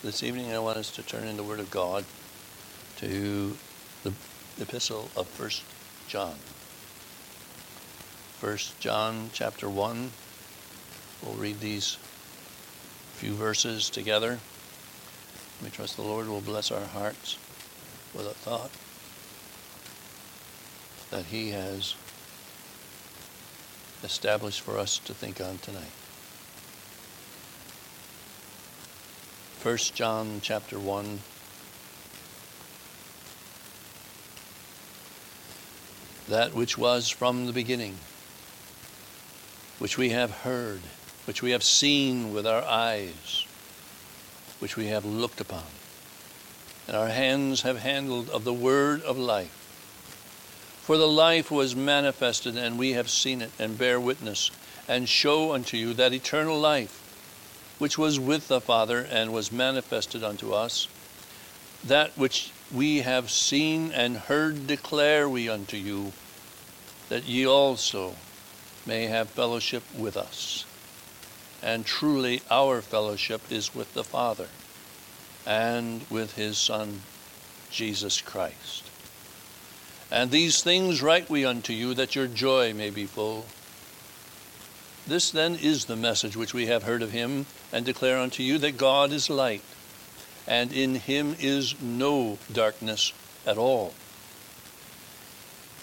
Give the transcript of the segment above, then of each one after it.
This evening, I want us to turn in the Word of God to the epistle of First John. First John chapter 1. We'll read these few verses together. We trust the Lord will bless our hearts with a thought that He has established for us to think on tonight. 1 John chapter 1 that which was from the beginning which we have heard which we have seen with our eyes which we have looked upon and our hands have handled of the word of life. For the life was manifested and we have seen it and bear witness and show unto you that eternal life which was with the Father and was manifested unto us. That which we have seen and heard declare we unto you, that ye also may have fellowship with us. And truly our fellowship is with the Father and with his Son, Jesus Christ. And these things write we unto you, that your joy may be full. This then is the message which we have heard of him and declare unto you that God is light, and in him is no darkness at all.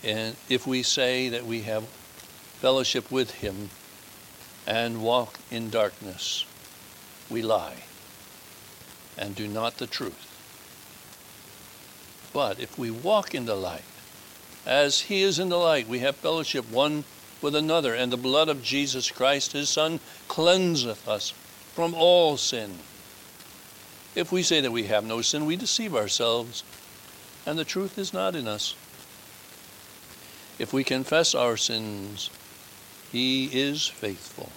And if we say that we have fellowship with him and walk in darkness, we lie and do not the truth. But if we walk in the light, as he is in the light, we have fellowship one with another, and the blood of Jesus Christ, his Son, cleanseth us from all sin. If we say that we have no sin, we deceive ourselves, and the truth is not in us. If we confess our sins, he is faithful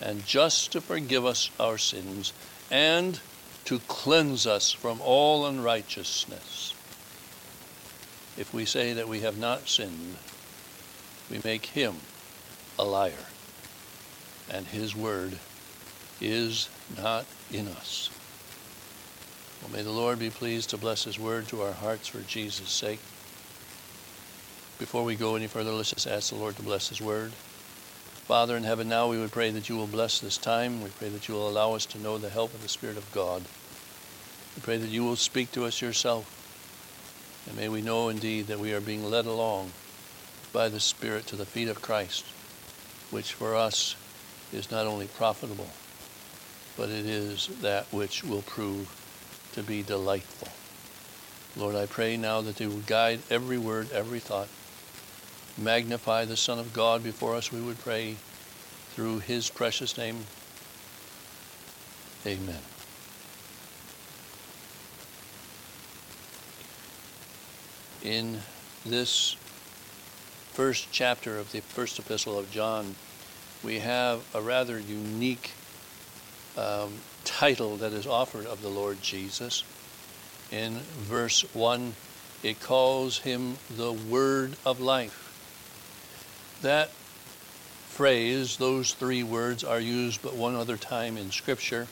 and just to forgive us our sins and to cleanse us from all unrighteousness. If we say that we have not sinned, we make him a liar, and his word is not in us. Well, may the Lord be pleased to bless his word to our hearts for Jesus' sake. Before we go any further, let's just ask the Lord to bless his word. Father in heaven, now we would pray that you will bless this time. We pray that you will allow us to know the help of the Spirit of God. We pray that you will speak to us yourself. And may we know indeed that we are being led along by the Spirit to the feet of Christ, which for us is not only profitable, but it is that which will prove to be delightful. Lord, I pray now that you would guide every word, every thought. Magnify the Son of God before us, we would pray through his precious name. Amen. In this first chapter of the first epistle of John, we have a rather unique um, title that is offered of the Lord Jesus. In verse 1, it calls him the Word of Life. That phrase, those three words, are used but one other time in Scripture.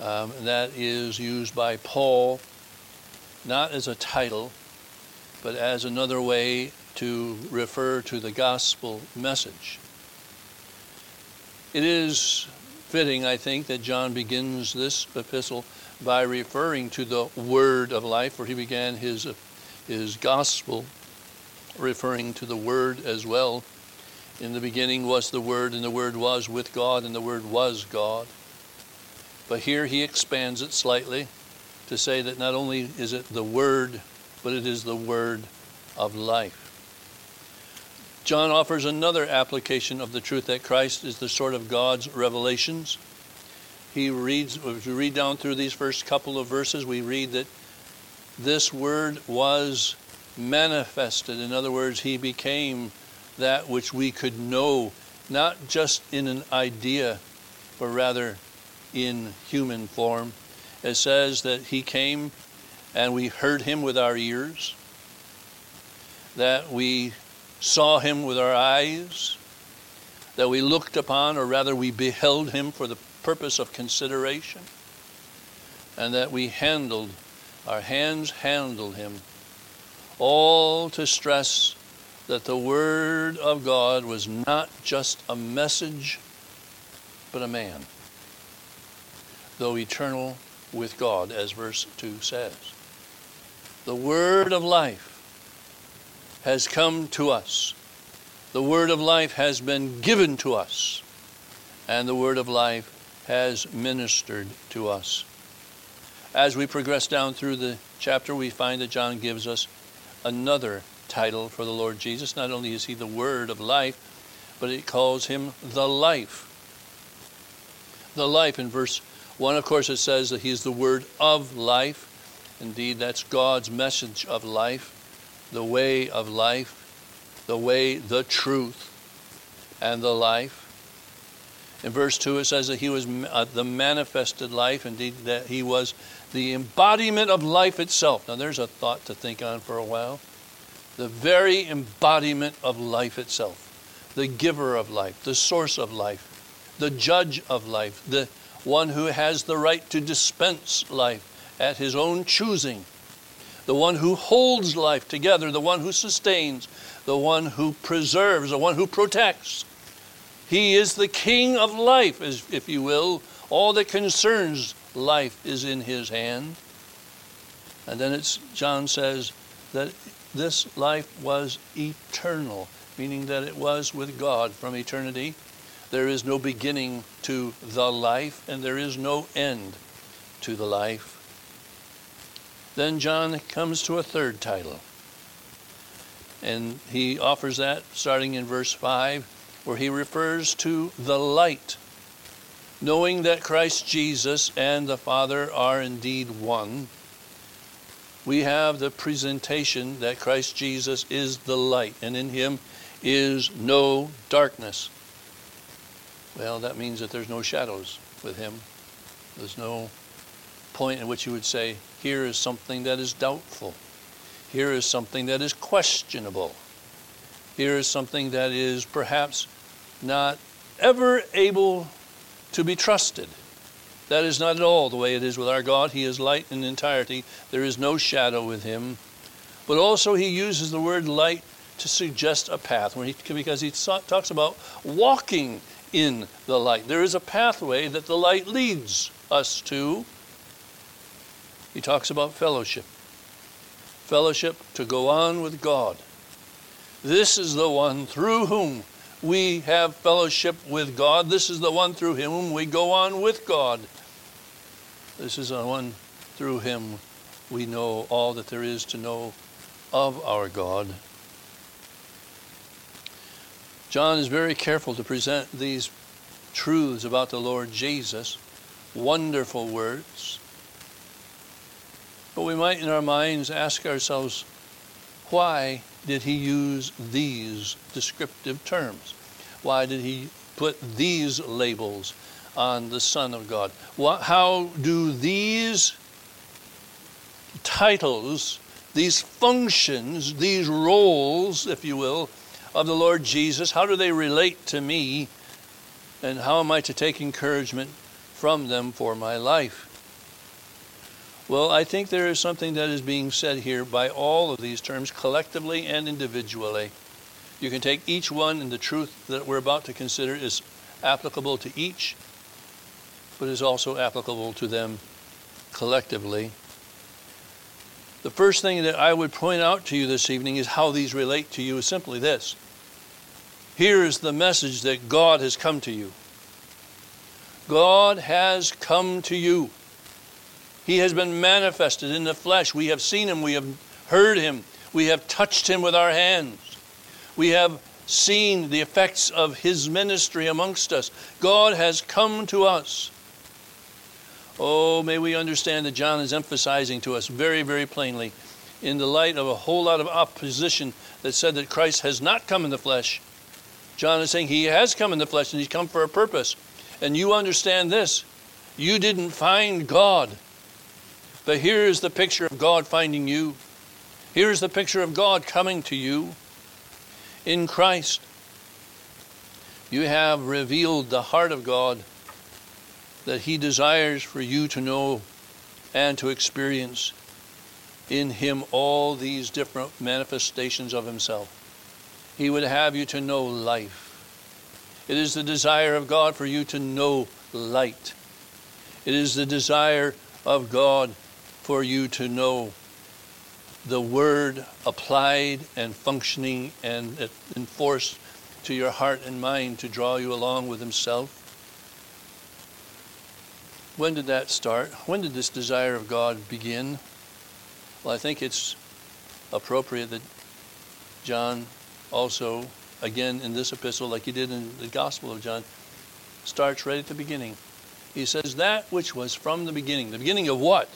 Um, that is used by Paul not as a title, but as another way to refer to the gospel message. It is fitting, I think, that John begins this epistle by referring to the word of life, for he began his, his gospel referring to the word as well. In the beginning was the word, and the word was with God, and the word was God. But here he expands it slightly to say that not only is it the word, but it is the word of life. John offers another application of the truth that Christ is the sort of God's revelations. He reads, if we read down through these first couple of verses, we read that this word was manifested. In other words, he became that which we could know, not just in an idea, but rather in human form. It says that he came and we heard him with our ears, that we saw him with our eyes, that we looked upon, or rather we beheld him for the purpose of consideration. and that we handled, our hands handled him, all to stress that the Word of God was not just a message, but a man, though eternal with God, as verse 2 says. The Word of life has come to us. The Word of life has been given to us. And the Word of life has ministered to us. As we progress down through the chapter, we find that John gives us another title for the Lord Jesus. Not only is he the Word of life, but it calls him the life. The life in verse 1, of course, it says that he is the Word of life. Indeed, that's God's message of life, the way of life, the way, the truth, and the life. In verse 2, it says that he was uh, the manifested life, indeed, that he was the embodiment of life itself. Now, there's a thought to think on for a while. The very embodiment of life itself, the giver of life, the source of life, the judge of life, the one who has the right to dispense life at his own choosing, the one who holds life together, the one who sustains, the one who preserves, the one who protects he is the king of life, if you will. All that concerns life is in his hand. And then it's John says that this life was eternal, meaning that it was with God from eternity. There is no beginning to the life, and there is no end to the life. Then John comes to a third title. And he offers that starting in verse 5 where he refers to the light, knowing that Christ Jesus and the Father are indeed one. We have the presentation that Christ Jesus is the light, and in him is no darkness. Well, that means that there's no shadows with him. There's no point in which you would say, here is something that is doubtful. Here is something that is questionable. Here is something that is perhaps not ever able to be trusted. That is not at all the way it is with our God. He is light in entirety, there is no shadow with him. But also, he uses the word light to suggest a path he, because he talks about walking in the light. There is a pathway that the light leads us to. He talks about fellowship. Fellowship to go on with God. This is the one through whom we have fellowship with God. This is the one through whom we go on with God. This is the one through him we know all that there is to know of our God. John is very careful to present these truths about the Lord Jesus, wonderful words. But we might in our minds ask ourselves, why did he use these descriptive terms? Why did he put these labels on the Son of God? how do these titles, these functions, these roles, if you will, of the Lord Jesus, how do they relate to me? And how am I to take encouragement from them for my life? Well, I think there is something that is being said here by all of these terms, collectively and individually. You can take each one, and the truth that we're about to consider is applicable to each, but is also applicable to them collectively. The first thing that I would point out to you this evening is how these relate to you is simply this. Here is the message that God has come to you. God has come to you. He has been manifested in the flesh. We have seen him. We have heard him. We have touched him with our hands. We have seen the effects of his ministry amongst us. God has come to us. Oh, may we understand that John is emphasizing to us very, very plainly, in the light of a whole lot of opposition that said that Christ has not come in the flesh. John is saying he has come in the flesh and he's come for a purpose. And you understand this you didn't find God. But here's the picture of God finding you. Here's the picture of God coming to you in Christ. You have revealed the heart of God that He desires for you to know and to experience in him all these different manifestations of himself. He would have you to know life. It is the desire of God for you to know light. It is the desire of God for you to know the word applied and functioning and enforced to your heart and mind to draw you along with himself. When did that start? When did this desire of God begin? Well, I think it's appropriate that John also, again in this epistle, like he did in the Gospel of John, starts right at the beginning. He says, That which was from the beginning. The beginning of what?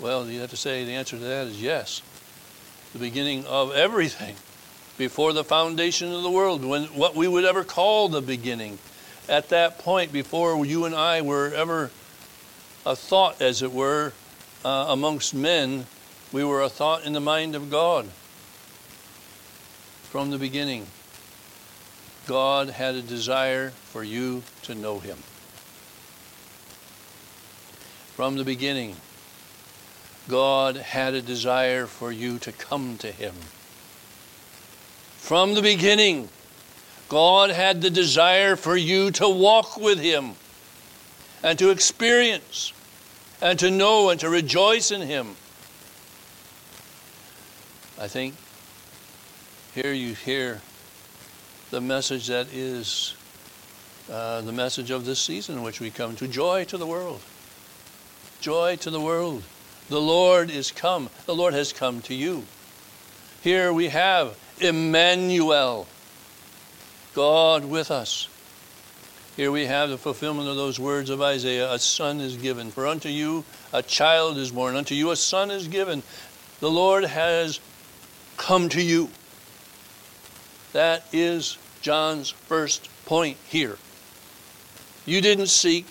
Well, you have to say the answer to that is yes. The beginning of everything. Before the foundation of the world, when what we would ever call the beginning. At that point, before you and I were ever a thought, as it were, uh, amongst men, we were a thought in the mind of God from the beginning. God had a desire for you to know Him. From the beginning, God had a desire for you to come to Him. From the beginning, God had the desire for you to walk with Him and to experience and to know and to rejoice in Him. I think here you hear the message that is uh, the message of this season in which we come to joy to the world. Joy to the world. The Lord is come. The Lord has come to you. Here we have Emmanuel, God with us. Here we have the fulfillment of those words of Isaiah A son is given. For unto you a child is born. Unto you a son is given. The Lord has come to you. That is John's first point here. You didn't seek,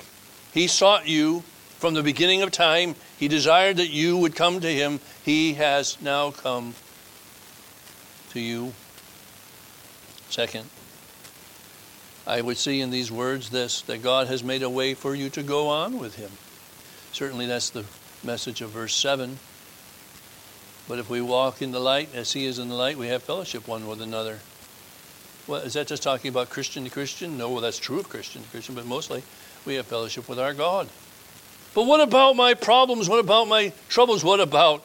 He sought you from the beginning of time. He desired that you would come to Him. He has now come to you. Second, I would see in these words this that God has made a way for you to go on with Him. Certainly, that's the message of verse 7. But if we walk in the light as He is in the light, we have fellowship one with another. Well, is that just talking about Christian to Christian? No, well, that's true of Christian to Christian, but mostly we have fellowship with our God. But what about my problems? What about my troubles? What about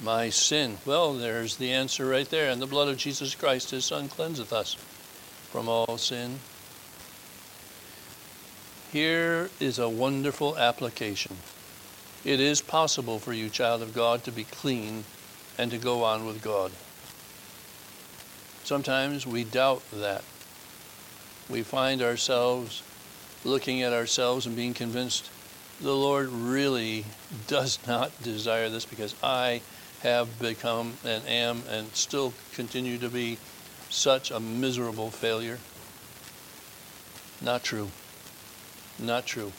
my sin? Well, there's the answer right there. And the blood of Jesus Christ, his Son, cleanseth us from all sin. Here is a wonderful application. It is possible for you, child of God, to be clean and to go on with God. Sometimes we doubt that. We find ourselves looking at ourselves and being convinced the Lord really does not desire this because I have become and am and still continue to be such a miserable failure. Not true. Not true.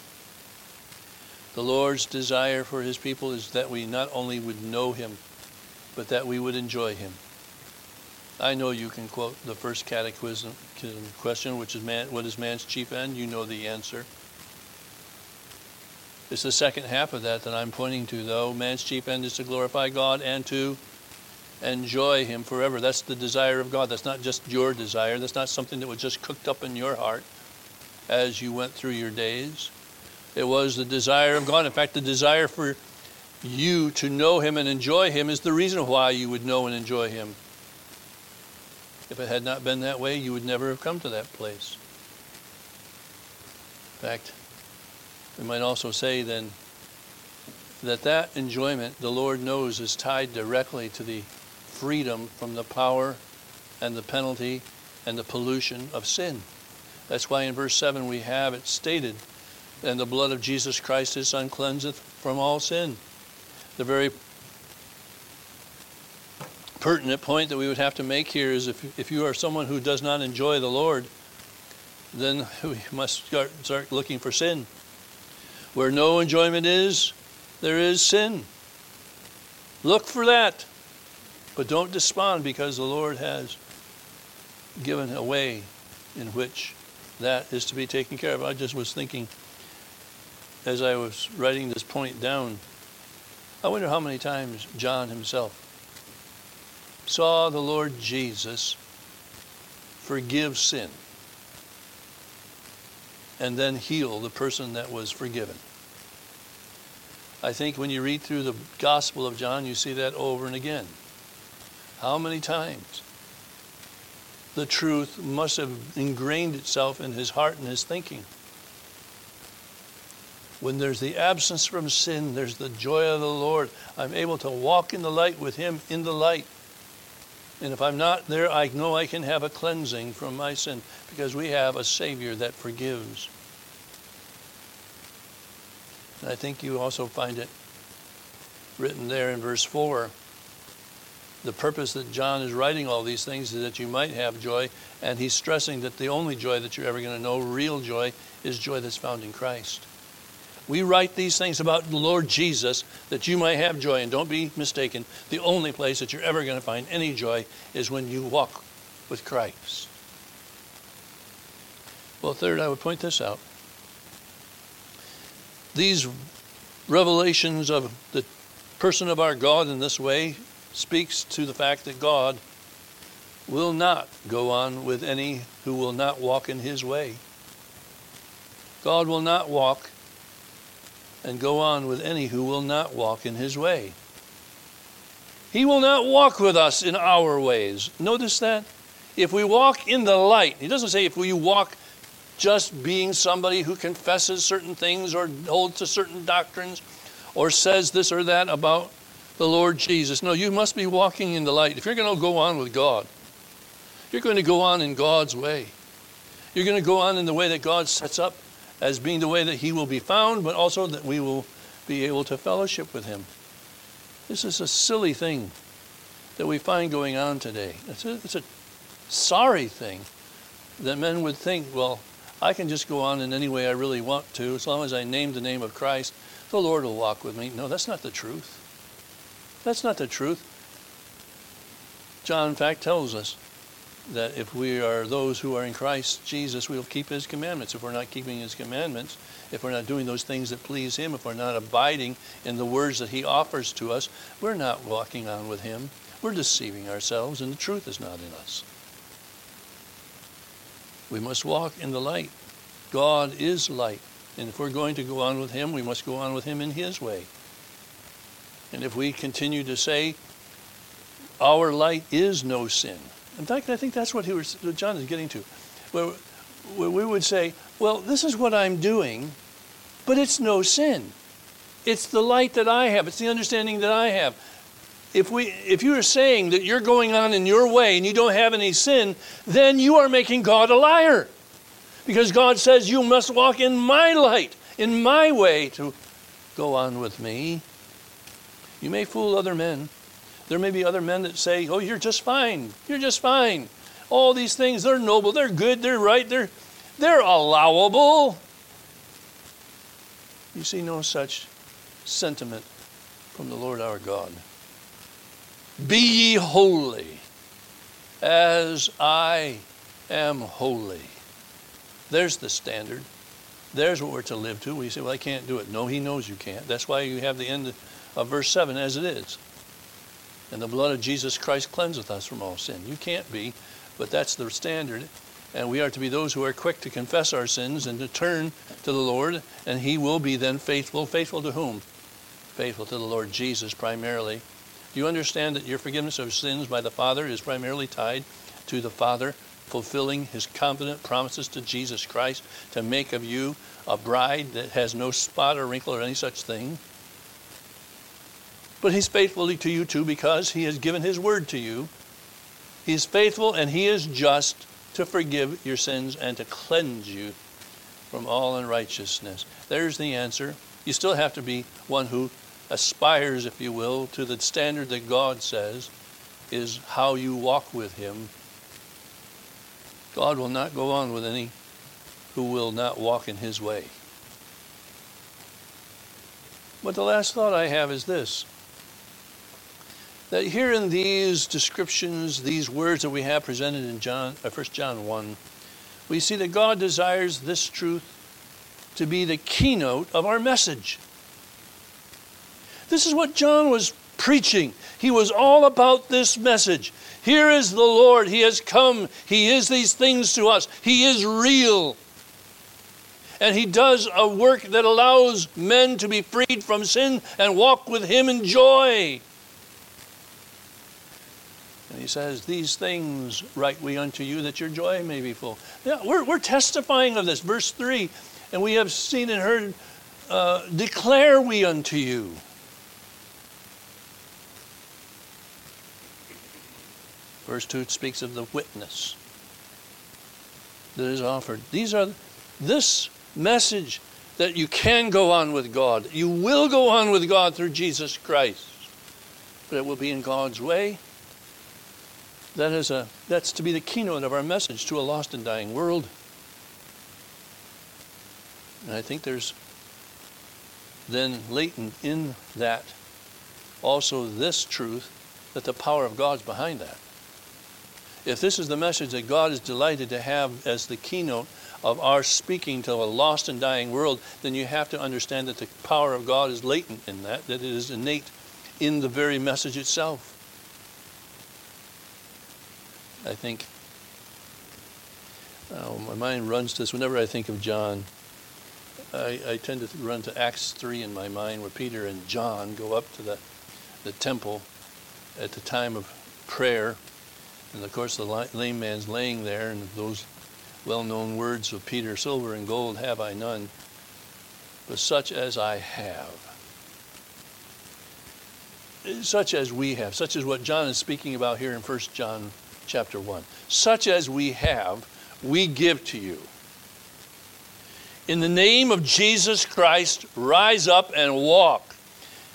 The Lord's desire for his people is that we not only would know him, but that we would enjoy him. I know you can quote the first catechism question, which is man, what is man's chief end? You know the answer. It's the second half of that that I'm pointing to, though. Man's chief end is to glorify God and to enjoy Him forever. That's the desire of God. That's not just your desire. That's not something that was just cooked up in your heart as you went through your days. It was the desire of God. In fact, the desire for you to know Him and enjoy Him is the reason why you would know and enjoy Him. If it had not been that way, you would never have come to that place. In fact, we might also say then that that enjoyment, the Lord knows, is tied directly to the freedom from the power and the penalty and the pollution of sin. That's why in verse 7 we have it stated, and the blood of Jesus Christ his Son cleanseth from all sin. The very pertinent point that we would have to make here is if, if you are someone who does not enjoy the Lord, then we must start, start looking for sin. Where no enjoyment is, there is sin. Look for that. But don't despond because the Lord has given a way in which that is to be taken care of. I just was thinking as I was writing this point down, I wonder how many times John himself saw the Lord Jesus forgive sin and then heal the person that was forgiven. I think when you read through the Gospel of John, you see that over and again. How many times? The truth must have ingrained itself in his heart and his thinking. When there's the absence from sin, there's the joy of the Lord. I'm able to walk in the light with him in the light. And if I'm not there, I know I can have a cleansing from my sin because we have a Savior that forgives. And I think you also find it written there in verse 4. The purpose that John is writing all these things is that you might have joy, and he's stressing that the only joy that you're ever going to know, real joy, is joy that's found in Christ. We write these things about the Lord Jesus that you might have joy, and don't be mistaken. The only place that you're ever going to find any joy is when you walk with Christ. Well, third, I would point this out these revelations of the person of our God in this way speaks to the fact that God will not go on with any who will not walk in his way. God will not walk and go on with any who will not walk in his way. He will not walk with us in our ways. Notice that? If we walk in the light, he doesn't say if we walk just being somebody who confesses certain things or holds to certain doctrines or says this or that about the Lord Jesus. No, you must be walking in the light. If you're going to go on with God, you're going to go on in God's way. You're going to go on in the way that God sets up as being the way that He will be found, but also that we will be able to fellowship with Him. This is a silly thing that we find going on today. It's a, it's a sorry thing that men would think, well, I can just go on in any way I really want to. As long as I name the name of Christ, the Lord will walk with me. No, that's not the truth. That's not the truth. John, in fact, tells us that if we are those who are in Christ Jesus, we'll keep his commandments. If we're not keeping his commandments, if we're not doing those things that please him, if we're not abiding in the words that he offers to us, we're not walking on with him. We're deceiving ourselves, and the truth is not in us. We must walk in the light. God is light. And if we're going to go on with Him, we must go on with Him in His way. And if we continue to say, our light is no sin. In fact, I think that's what, he was, what John is getting to. Where, where we would say, well, this is what I'm doing, but it's no sin. It's the light that I have, it's the understanding that I have if we if you are saying that you're going on in your way and you don't have any sin, then you are making God a liar. Because God says you must walk in my light, in my way to go on with me. You may fool other men. There may be other men that say, "Oh, you're just fine. You're just fine." All these things, they're noble, they're good, they're right, they're they're allowable. You see no such sentiment from the Lord our God. Be ye holy as I am holy. There's the standard. There's what we're to live to. We say, well, I can't do it. No, he knows you can't. That's why you have the end of verse 7 as it is. And the blood of Jesus Christ cleanseth us from all sin. You can't be, but that's the standard. And we are to be those who are quick to confess our sins and to turn to the Lord, and he will be then faithful. Faithful to whom? Faithful to the Lord Jesus primarily do you understand that your forgiveness of sins by the Father is primarily tied to the Father fulfilling his covenant promises to Jesus Christ to make of you a bride that has no spot or wrinkle or any such thing? But he's faithful to you too because he has given his word to you. He is faithful and he is just to forgive your sins and to cleanse you from all unrighteousness. There's the answer. You still have to be one who aspires, if you will, to the standard that God says is how you walk with Him. God will not go on with any who will not walk in His way. But the last thought I have is this that here in these descriptions, these words that we have presented in John, uh, 1 John 1, we see that God desires this truth to be the keynote of our message. This is what John was preaching. He was all about this message. Here is the Lord. He has come. He is these things to us. He is real. And He does a work that allows men to be freed from sin and walk with Him in joy. And He says, These things write we unto you that your joy may be full. Yeah, we're, we're testifying of this. Verse 3 And we have seen and heard, uh, declare we unto you. Verse 2 speaks of the witness that is offered. These are this message that you can go on with God. You will go on with God through Jesus Christ. But it will be in God's way. That is a that's to be the keynote of our message to a lost and dying world. And I think there's then latent in that also this truth that the power of God's behind that if this is the message that God is delighted to have as the keynote of our speaking to a lost and dying world, then you have to understand that the power of God is latent in that, that it is innate in the very message itself. I think oh, my mind runs to this whenever I think of John. I, I, tend to run to Acts 3 in my mind where Peter and John go up to the, the temple at the time of prayer and of course, the lame man's laying there, and those well known words of Peter Silver and gold have I none, but such as I have. Such as we have, such as what John is speaking about here in 1 John chapter 1. Such as we have, we give to you. In the name of Jesus Christ, rise up and walk.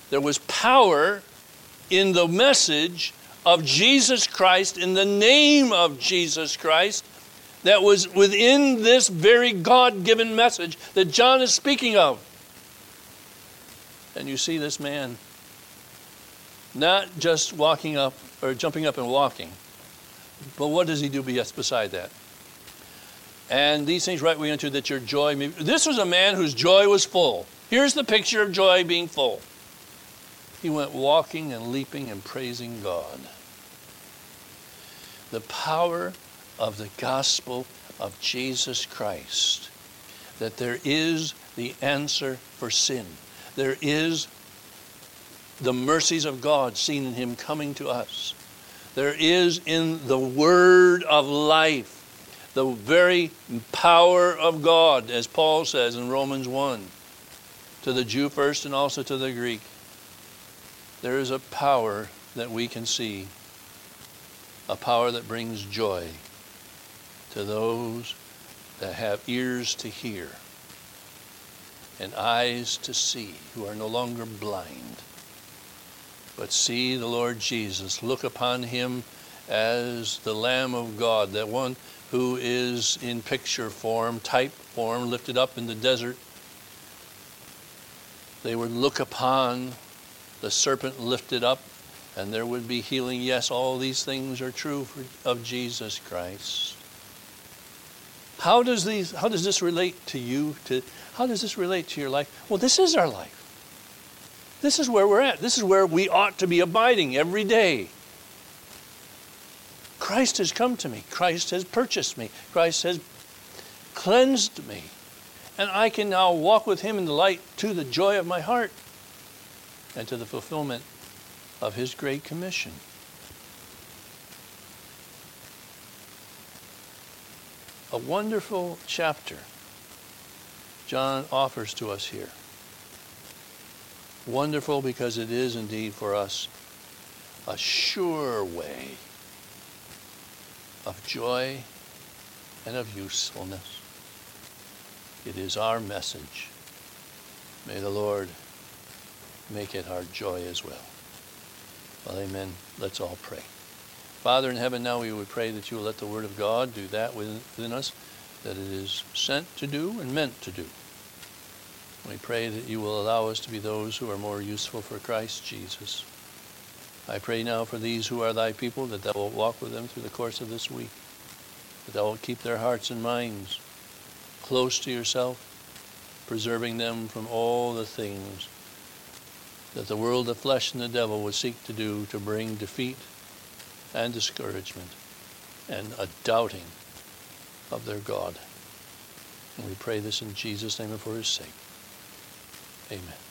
There was power in the message of Jesus Christ, in the name of Jesus Christ, that was within this very God given message that John is speaking of. And you see this man not just walking up or jumping up and walking, but what does he do beside that? And these things write we unto that your joy may. This was a man whose joy was full. Here's the picture of joy being full. He went walking and leaping and praising God. The power of the gospel of Jesus Christ, that there is the answer for sin. There is the mercies of God seen in Him coming to us. There is in the word of life the very power of God, as Paul says in Romans 1, to the Jew first and also to the Greek there is a power that we can see, a power that brings joy to those that have ears to hear and eyes to see, who are no longer blind, but see the Lord Jesus, look upon him as the Lamb of God, that one who is in picture form, type form, lifted up in the desert. They would look upon the serpent lifted up, and there would be healing. Yes, all these things are true for, of Jesus Christ. How does these how does this relate to you to how does this relate to your life? Well, this is our life. This is where we're at. This is where we ought to be abiding every day. Christ has come to me. Christ has purchased me. Christ has cleansed me. And I can now walk with him in the light to the joy of my heart and to the fulfillment of His Great Commission. A wonderful chapter John offers to us here. Wonderful because it is indeed for us a sure way of joy and of usefulness. It is our message. May the Lord make it our joy as well. Well, amen. Let's all pray. Father in heaven, now we would pray that you will let the word of God do that within us that it is sent to do and meant to do. We pray that you will allow us to be those who are more useful for Christ Jesus. I pray now for these who are thy people that thou wilt walk with them through the course of this week, that thou wilt keep their hearts and minds close to yourself, preserving them from all the things that the world, the flesh, and the devil would seek to do to bring defeat and discouragement and a doubting of their God. And we pray this in Jesus' name and for his sake. Amen.